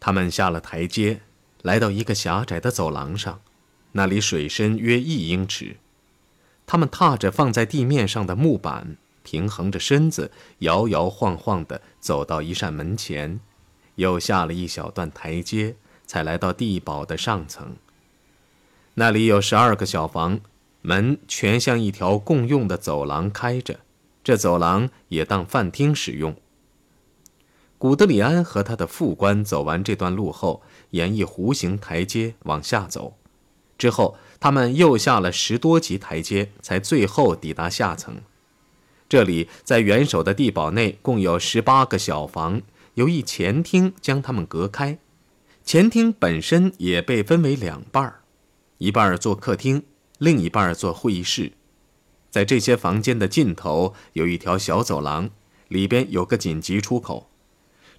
他们下了台阶，来到一个狭窄的走廊上，那里水深约一英尺。他们踏着放在地面上的木板，平衡着身子，摇摇晃晃地走到一扇门前，又下了一小段台阶，才来到地堡的上层。那里有十二个小房，门全向一条共用的走廊开着，这走廊也当饭厅使用。古德里安和他的副官走完这段路后，沿一弧形台阶往下走。之后，他们又下了十多级台阶，才最后抵达下层。这里在元首的地堡内，共有十八个小房，由一前厅将它们隔开。前厅本身也被分为两半儿，一半做客厅，另一半做会议室。在这些房间的尽头有一条小走廊，里边有个紧急出口。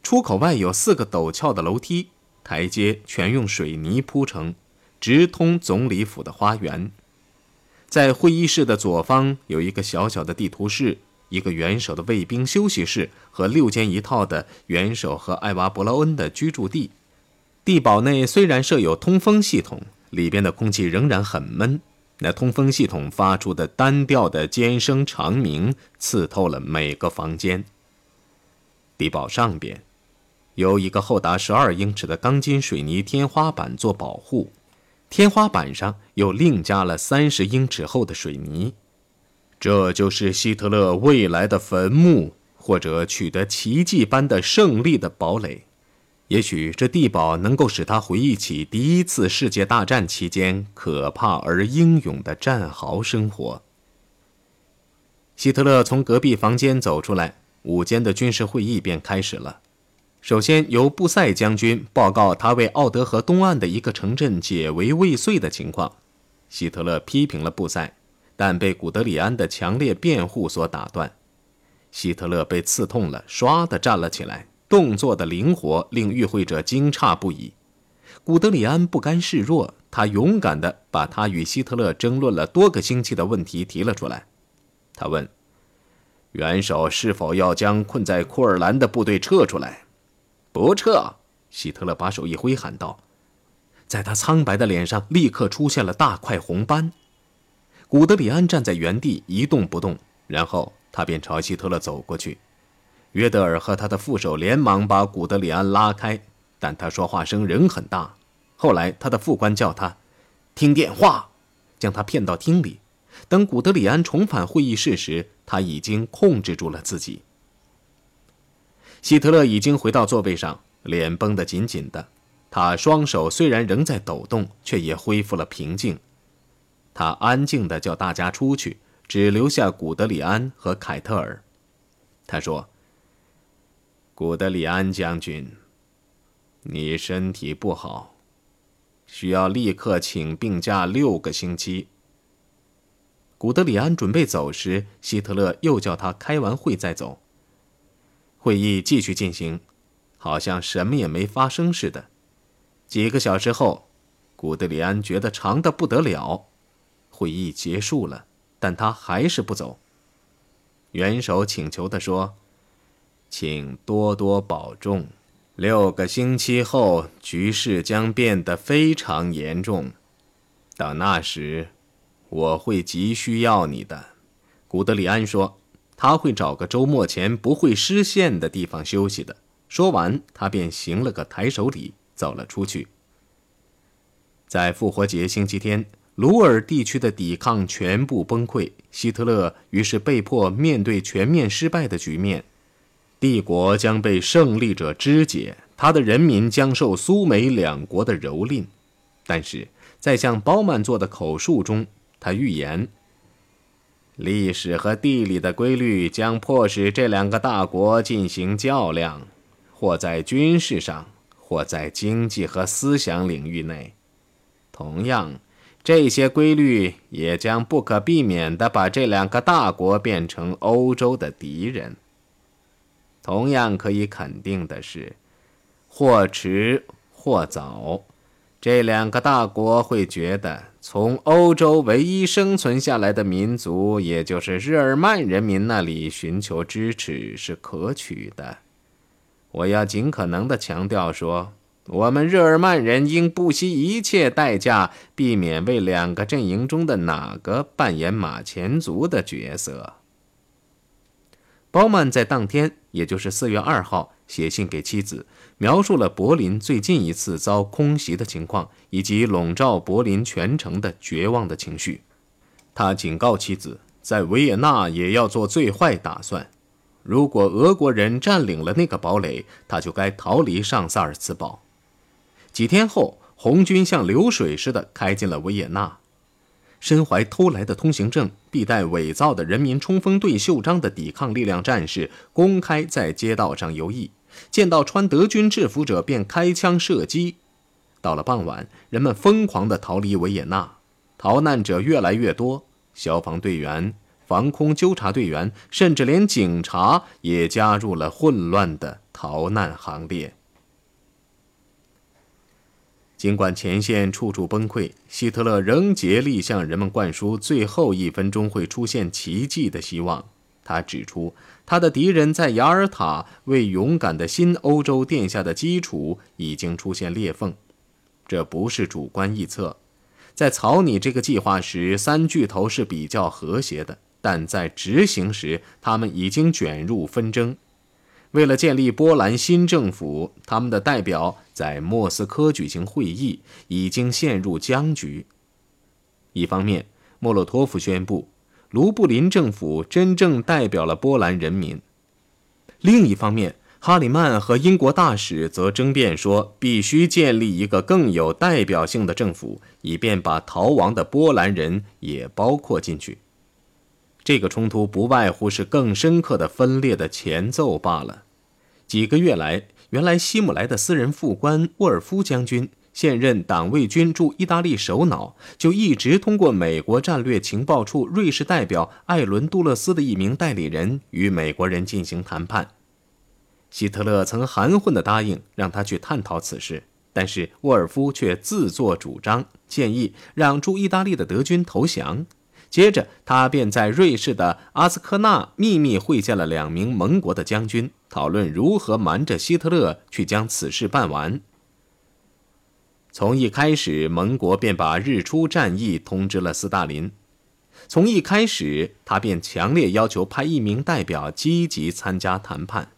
出口外有四个陡峭的楼梯，台阶全用水泥铺成，直通总理府的花园。在会议室的左方有一个小小的地图室，一个元首的卫兵休息室和六间一套的元首和艾娃伯劳恩的居住地。地堡内虽然设有通风系统，里边的空气仍然很闷。那通风系统发出的单调的尖声长鸣，刺透了每个房间。地堡上边。由一个厚达十二英尺的钢筋水泥天花板做保护，天花板上又另加了三十英尺厚的水泥。这就是希特勒未来的坟墓，或者取得奇迹般的胜利的堡垒。也许这地堡能够使他回忆起第一次世界大战期间可怕而英勇的战壕生活。希特勒从隔壁房间走出来，午间的军事会议便开始了。首先由布塞将军报告他为奥德河东岸的一个城镇解围未遂的情况。希特勒批评了布塞，但被古德里安的强烈辩护所打断。希特勒被刺痛了，唰地站了起来，动作的灵活令与会者惊诧不已。古德里安不甘示弱，他勇敢地把他与希特勒争论了多个星期的问题提了出来。他问：“元首是否要将困在库尔兰的部队撤出来？”不撤！希特勒把手一挥，喊道：“在他苍白的脸上立刻出现了大块红斑。”古德里安站在原地一动不动，然后他便朝希特勒走过去。约德尔和他的副手连忙把古德里安拉开，但他说话声仍很大。后来他的副官叫他听电话，将他骗到厅里。等古德里安重返会议室时，他已经控制住了自己。希特勒已经回到座位上，脸绷得紧紧的。他双手虽然仍在抖动，却也恢复了平静。他安静地叫大家出去，只留下古德里安和凯特尔。他说：“古德里安将军，你身体不好，需要立刻请病假六个星期。”古德里安准备走时，希特勒又叫他开完会再走。会议继续进行，好像什么也没发生似的。几个小时后，古德里安觉得长的不得了。会议结束了，但他还是不走。元首请求地说：“请多多保重。六个星期后，局势将变得非常严重。到那时，我会急需要你的。”古德里安说。他会找个周末前不会失陷的地方休息的。说完，他便行了个抬手礼，走了出去。在复活节星期天，鲁尔地区的抵抗全部崩溃，希特勒于是被迫面对全面失败的局面，帝国将被胜利者肢解，他的人民将受苏美两国的蹂躏。但是在向包曼做的口述中，他预言。历史和地理的规律将迫使这两个大国进行较量，或在军事上，或在经济和思想领域内。同样，这些规律也将不可避免地把这两个大国变成欧洲的敌人。同样可以肯定的是，或迟或早。这两个大国会觉得，从欧洲唯一生存下来的民族，也就是日耳曼人民那里寻求支持是可取的。我要尽可能地强调说，我们日耳曼人应不惜一切代价，避免为两个阵营中的哪个扮演马前卒的角色。包曼在当天，也就是四月二号，写信给妻子，描述了柏林最近一次遭空袭的情况，以及笼罩柏林全城的绝望的情绪。他警告妻子，在维也纳也要做最坏打算。如果俄国人占领了那个堡垒，他就该逃离上萨尔茨堡。几天后，红军像流水似的开进了维也纳。身怀偷来的通行证、必带伪造的人民冲锋队袖章的抵抗力量战士，公开在街道上游弋，见到穿德军制服者便开枪射击。到了傍晚，人们疯狂地逃离维也纳，逃难者越来越多，消防队员。防空纠察队员，甚至连警察也加入了混乱的逃难行列。尽管前线处处崩溃，希特勒仍竭力向人们灌输最后一分钟会出现奇迹的希望。他指出，他的敌人在雅尔塔为勇敢的新欧洲奠下的基础已经出现裂缝。这不是主观臆测。在草拟这个计划时，三巨头是比较和谐的。但在执行时，他们已经卷入纷争。为了建立波兰新政府，他们的代表在莫斯科举行会议，已经陷入僵局。一方面，莫洛托夫宣布卢布林政府真正代表了波兰人民；另一方面，哈里曼和英国大使则争辩说，必须建立一个更有代表性的政府，以便把逃亡的波兰人也包括进去。这个冲突不外乎是更深刻的分裂的前奏罢了。几个月来，原来希姆莱的私人副官沃尔夫将军，现任党卫军驻意大利首脑，就一直通过美国战略情报处瑞士代表艾伦·杜勒斯的一名代理人与美国人进行谈判。希特勒曾含混地答应让他去探讨此事，但是沃尔夫却自作主张，建议让驻意大利的德军投降。接着，他便在瑞士的阿斯科纳秘密会见了两名盟国的将军，讨论如何瞒着希特勒去将此事办完。从一开始，盟国便把日出战役通知了斯大林。从一开始，他便强烈要求派一名代表积极参加谈判。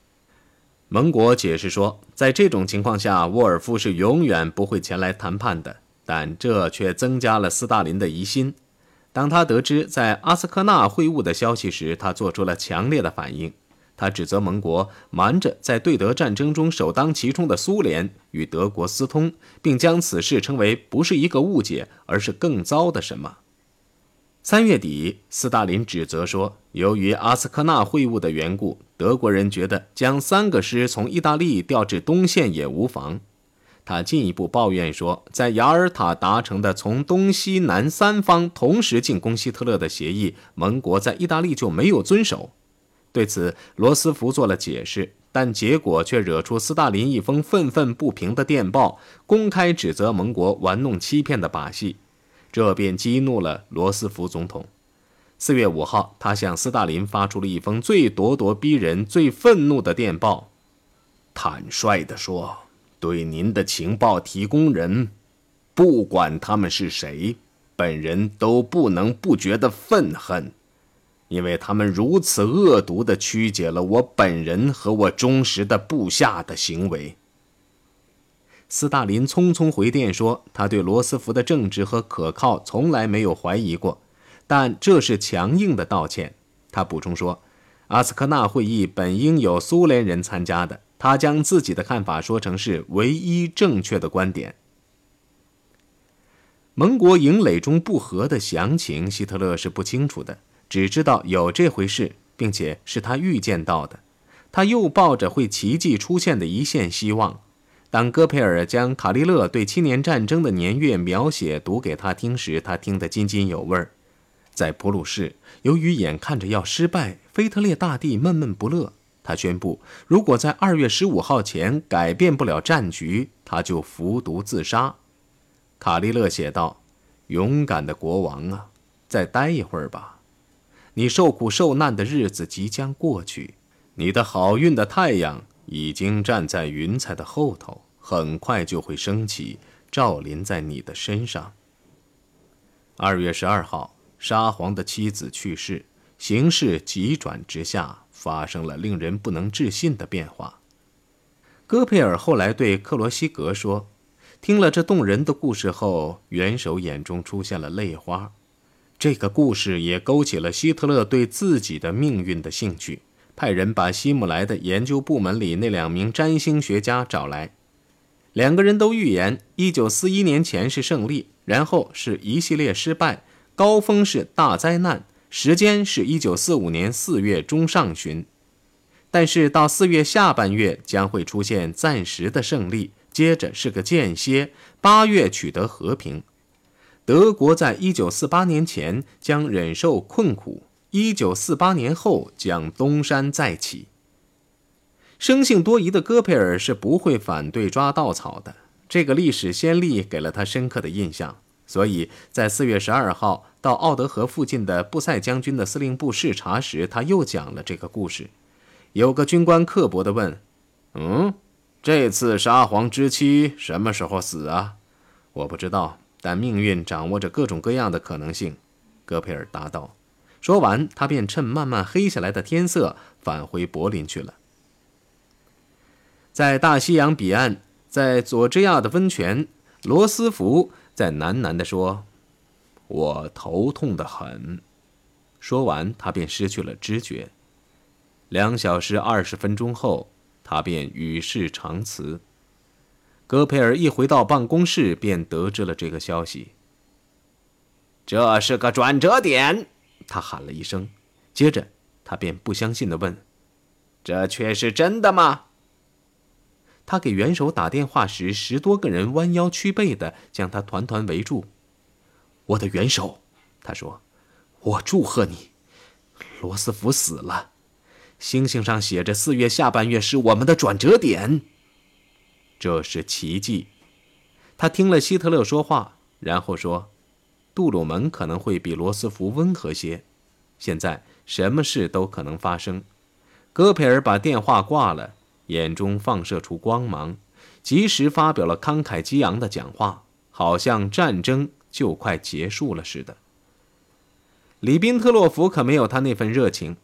盟国解释说，在这种情况下，沃尔夫是永远不会前来谈判的，但这却增加了斯大林的疑心。当他得知在阿斯科纳会晤的消息时，他做出了强烈的反应。他指责盟国瞒着在对德战争中首当其冲的苏联与德国私通，并将此事称为不是一个误解，而是更糟的什么。三月底，斯大林指责说，由于阿斯科纳会晤的缘故，德国人觉得将三个师从意大利调至东线也无妨。他进一步抱怨说，在雅尔塔达成的从东西南三方同时进攻希特勒的协议，盟国在意大利就没有遵守。对此，罗斯福做了解释，但结果却惹出斯大林一封愤愤不平的电报，公开指责盟国玩弄欺骗的把戏，这便激怒了罗斯福总统。四月五号，他向斯大林发出了一封最咄咄逼人、最愤怒的电报，坦率地说。对您的情报提供人，不管他们是谁，本人都不能不觉得愤恨，因为他们如此恶毒地曲解了我本人和我忠实的部下的行为。斯大林匆匆回电说，他对罗斯福的正直和可靠从来没有怀疑过，但这是强硬的道歉。他补充说，阿斯科纳会议本应有苏联人参加的。他将自己的看法说成是唯一正确的观点。盟国营垒中不和的详情，希特勒是不清楚的，只知道有这回事，并且是他预见到的。他又抱着会奇迹出现的一线希望。当戈培尔将卡利勒对七年战争的年月描写读给他听时，他听得津津有味儿。在普鲁士，由于眼看着要失败，腓特烈大帝闷闷不乐。他宣布，如果在二月十五号前改变不了战局，他就服毒自杀。卡利勒写道：“勇敢的国王啊，再待一会儿吧，你受苦受难的日子即将过去，你的好运的太阳已经站在云彩的后头，很快就会升起，照临在你的身上。二月十二号，沙皇的妻子去世，形势急转直下，发生了令人不能置信的变化。戈佩尔后来对克罗西格说：“听了这动人的故事后，元首眼中出现了泪花。这个故事也勾起了希特勒对自己的命运的兴趣，派人把希姆莱的研究部门里那两名占星学家找来。两个人都预言，一九四一年前是胜利，然后是一系列失败，高峰是大灾难，时间是一九四五年四月中上旬。”但是到四月下半月将会出现暂时的胜利，接着是个间歇，八月取得和平。德国在一九四八年前将忍受困苦，一九四八年后将东山再起。生性多疑的戈培尔是不会反对抓稻草的，这个历史先例给了他深刻的印象，所以在四月十二号到奥德河附近的布塞将军的司令部视察时，他又讲了这个故事。有个军官刻薄地问：“嗯，这次沙皇之妻什么时候死啊？”“我不知道，但命运掌握着各种各样的可能性。”戈培尔答道。说完，他便趁慢慢黑下来的天色返回柏林去了。在大西洋彼岸，在佐治亚的温泉，罗斯福在喃喃地说：“我头痛得很。”说完，他便失去了知觉。两小时二十分钟后，他便与世长辞。戈培尔一回到办公室，便得知了这个消息。这是个转折点，他喊了一声，接着他便不相信地问：“这却是真的吗？”他给元首打电话时，十多个人弯腰屈背的将他团团围住。“我的元首，”他说，“我祝贺你，罗斯福死了。”星星上写着：“四月下半月是我们的转折点。”这是奇迹。他听了希特勒说话，然后说：“杜鲁门可能会比罗斯福温和些。”现在什么事都可能发生。戈培尔把电话挂了，眼中放射出光芒，及时发表了慷慨激昂的讲话，好像战争就快结束了似的。里宾特洛夫可没有他那份热情。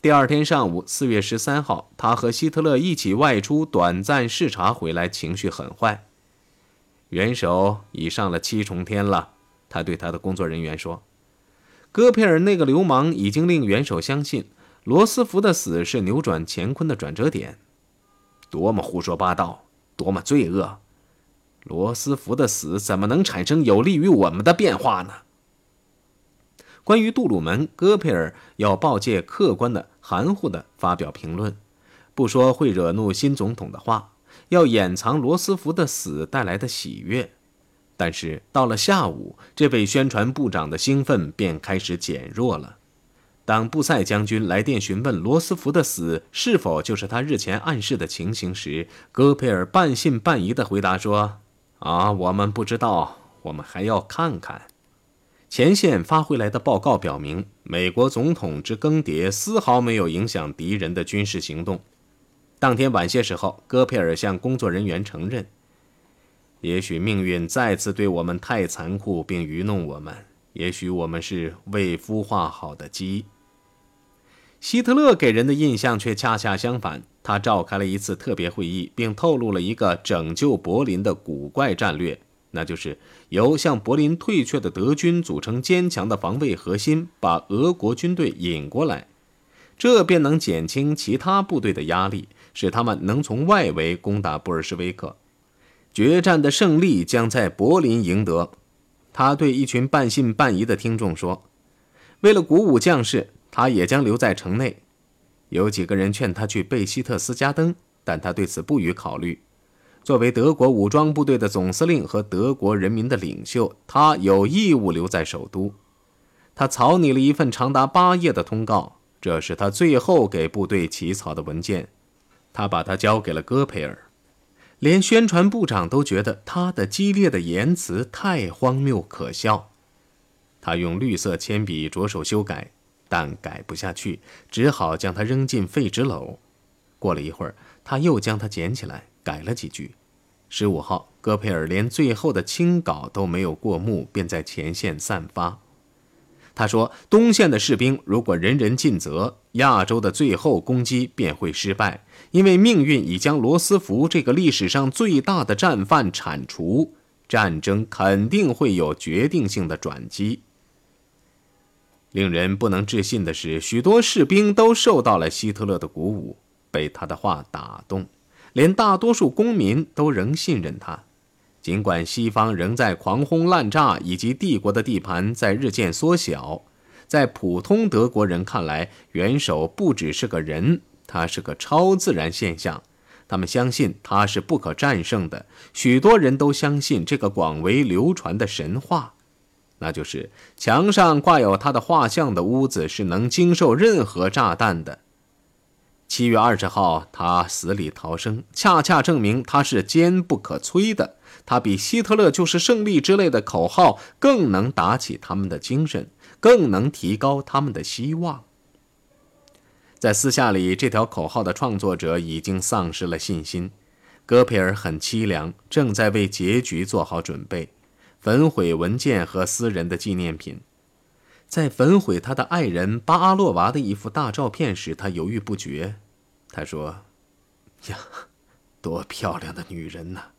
第二天上午，四月十三号，他和希特勒一起外出短暂视察回来，情绪很坏。元首已上了七重天了，他对他的工作人员说：“戈培尔那个流氓已经令元首相信罗斯福的死是扭转乾坤的转折点。多么胡说八道，多么罪恶！罗斯福的死怎么能产生有利于我们的变化呢？”关于杜鲁门，戈培尔要报界客观的、含糊的发表评论，不说会惹怒新总统的话，要掩藏罗斯福的死带来的喜悦。但是到了下午，这位宣传部长的兴奋便开始减弱了。当布塞将军来电询问罗斯福的死是否就是他日前暗示的情形时，戈培尔半信半疑地回答说：“啊，我们不知道，我们还要看看。”前线发回来的报告表明，美国总统之更迭丝毫没有影响敌人的军事行动。当天晚些时候，戈培尔向工作人员承认：“也许命运再次对我们太残酷，并愚弄我们。也许我们是未孵化好的鸡。”希特勒给人的印象却恰恰相反。他召开了一次特别会议，并透露了一个拯救柏林的古怪战略。那就是由向柏林退却的德军组成坚强的防卫核心，把俄国军队引过来，这便能减轻其他部队的压力，使他们能从外围攻打布尔什维克。决战的胜利将在柏林赢得。他对一群半信半疑的听众说：“为了鼓舞将士，他也将留在城内。”有几个人劝他去贝希特斯加登，但他对此不予考虑。作为德国武装部队的总司令和德国人民的领袖，他有义务留在首都。他草拟了一份长达八页的通告，这是他最后给部队起草的文件。他把它交给了戈培尔，连宣传部长都觉得他的激烈的言辞太荒谬可笑。他用绿色铅笔着手修改，但改不下去，只好将它扔进废纸篓。过了一会儿，他又将它捡起来。改了几句，十五号，戈培尔连最后的清稿都没有过目，便在前线散发。他说：“东线的士兵如果人人尽责，亚洲的最后攻击便会失败，因为命运已将罗斯福这个历史上最大的战犯铲除，战争肯定会有决定性的转机。”令人不能置信的是，许多士兵都受到了希特勒的鼓舞，被他的话打动，连大多数公民都仍信任他。尽管西方仍在狂轰滥炸，以及帝国的地盘在日渐缩小，在普通德国人看来，元首不只是个人，他是个超自然现象。他们相信他是不可战胜的。许多人都相信这个广为流传的神话，那就是墙上挂有他的画像的屋子是能经受任何炸弹的。七月二十号，他死里逃生，恰恰证明他是坚不可摧的。他比希特勒就是胜利之类的口号更能打起他们的精神，更能提高他们的希望。在私下里，这条口号的创作者已经丧失了信心。戈培尔很凄凉，正在为结局做好准备，焚毁文件和私人的纪念品。在焚毁他的爱人巴阿洛娃的一幅大照片时，他犹豫不决。他说：“呀，多漂亮的女人呐！”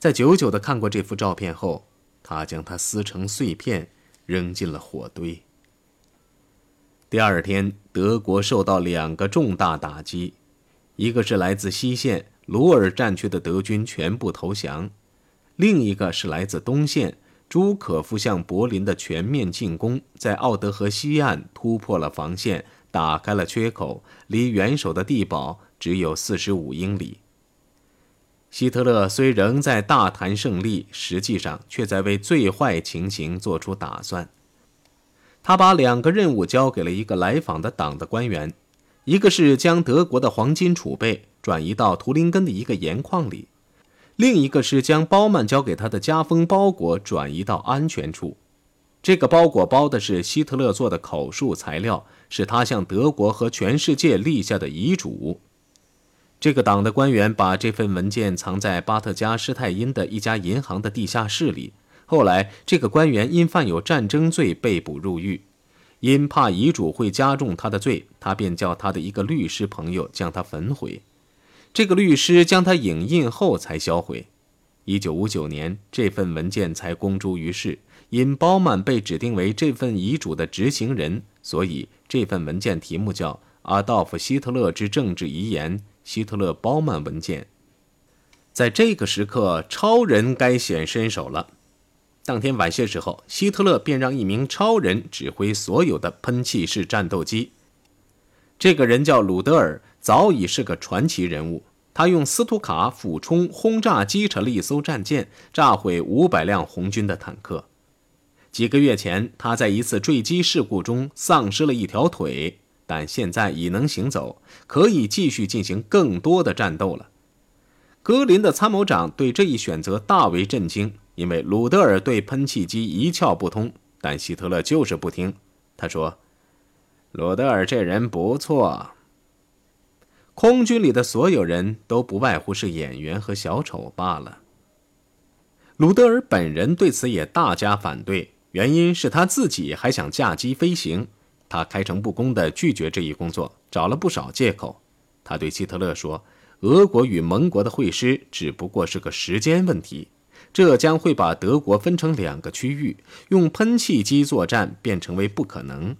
在久久地看过这幅照片后，他将它撕成碎片，扔进了火堆。第二天，德国受到两个重大打击，一个是来自西线鲁尔战区的德军全部投降，另一个是来自东线朱可夫向柏林的全面进攻，在奥德河西岸突破了防线，打开了缺口，离元首的地堡只有四十五英里。希特勒虽仍在大谈胜利，实际上却在为最坏情形做出打算。他把两个任务交给了一个来访的党的官员，一个是将德国的黄金储备转移到图林根的一个盐矿里，另一个是将包曼交给他的加封包裹转移到安全处。这个包裹包的是希特勒做的口述材料，是他向德国和全世界立下的遗嘱。这个党的官员把这份文件藏在巴特加施泰因的一家银行的地下室里。后来，这个官员因犯有战争罪被捕入狱。因怕遗嘱会加重他的罪，他便叫他的一个律师朋友将他焚毁。这个律师将他影印后才销毁。一九五九年，这份文件才公诸于世。因包曼被指定为这份遗嘱的执行人，所以这份文件题目叫《阿道夫·希特勒之政治遗言》。希特勒包曼文件，在这个时刻，超人该显身手了。当天晚些时候，希特勒便让一名超人指挥所有的喷气式战斗机。这个人叫鲁德尔，早已是个传奇人物。他用斯图卡俯冲轰炸击沉了一艘战舰，炸毁五百辆红军的坦克。几个月前，他在一次坠机事故中丧失了一条腿。但现在已能行走，可以继续进行更多的战斗了。格林的参谋长对这一选择大为震惊，因为鲁德尔对喷气机一窍不通。但希特勒就是不听。他说：“鲁德尔这人不错。”空军里的所有人都不外乎是演员和小丑罢了。鲁德尔本人对此也大加反对，原因是他自己还想驾机飞行。他开诚布公地拒绝这一工作，找了不少借口。他对希特勒说：“俄国与盟国的会师只不过是个时间问题，这将会把德国分成两个区域，用喷气机作战便成为不可能。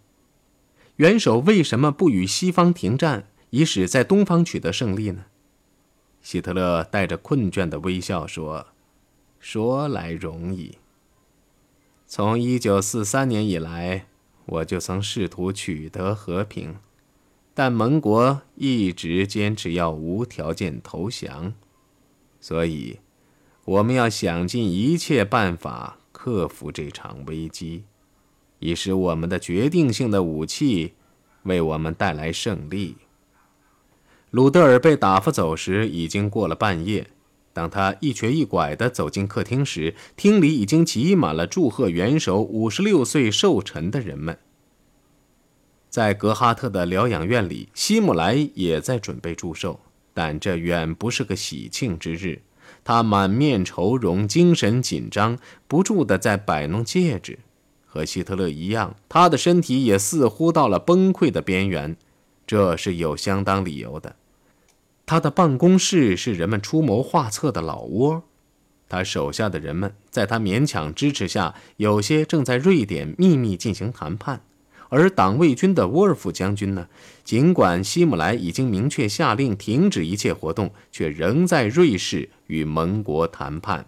元首为什么不与西方停战，以使在东方取得胜利呢？”希特勒带着困倦的微笑说：“说来容易。从1943年以来。”我就曾试图取得和平，但盟国一直坚持要无条件投降，所以我们要想尽一切办法克服这场危机，以使我们的决定性的武器为我们带来胜利。鲁德尔被打发走时，已经过了半夜。当他一瘸一拐地走进客厅时，厅里已经挤满了祝贺元首五十六岁寿辰的人们。在格哈特的疗养院里，希姆莱也在准备祝寿，但这远不是个喜庆之日。他满面愁容，精神紧张，不住地在摆弄戒指。和希特勒一样，他的身体也似乎到了崩溃的边缘，这是有相当理由的。他的办公室是人们出谋划策的老窝，他手下的人们在他勉强支持下，有些正在瑞典秘密进行谈判。而党卫军的沃尔夫将军呢？尽管希姆莱已经明确下令停止一切活动，却仍在瑞士与盟国谈判。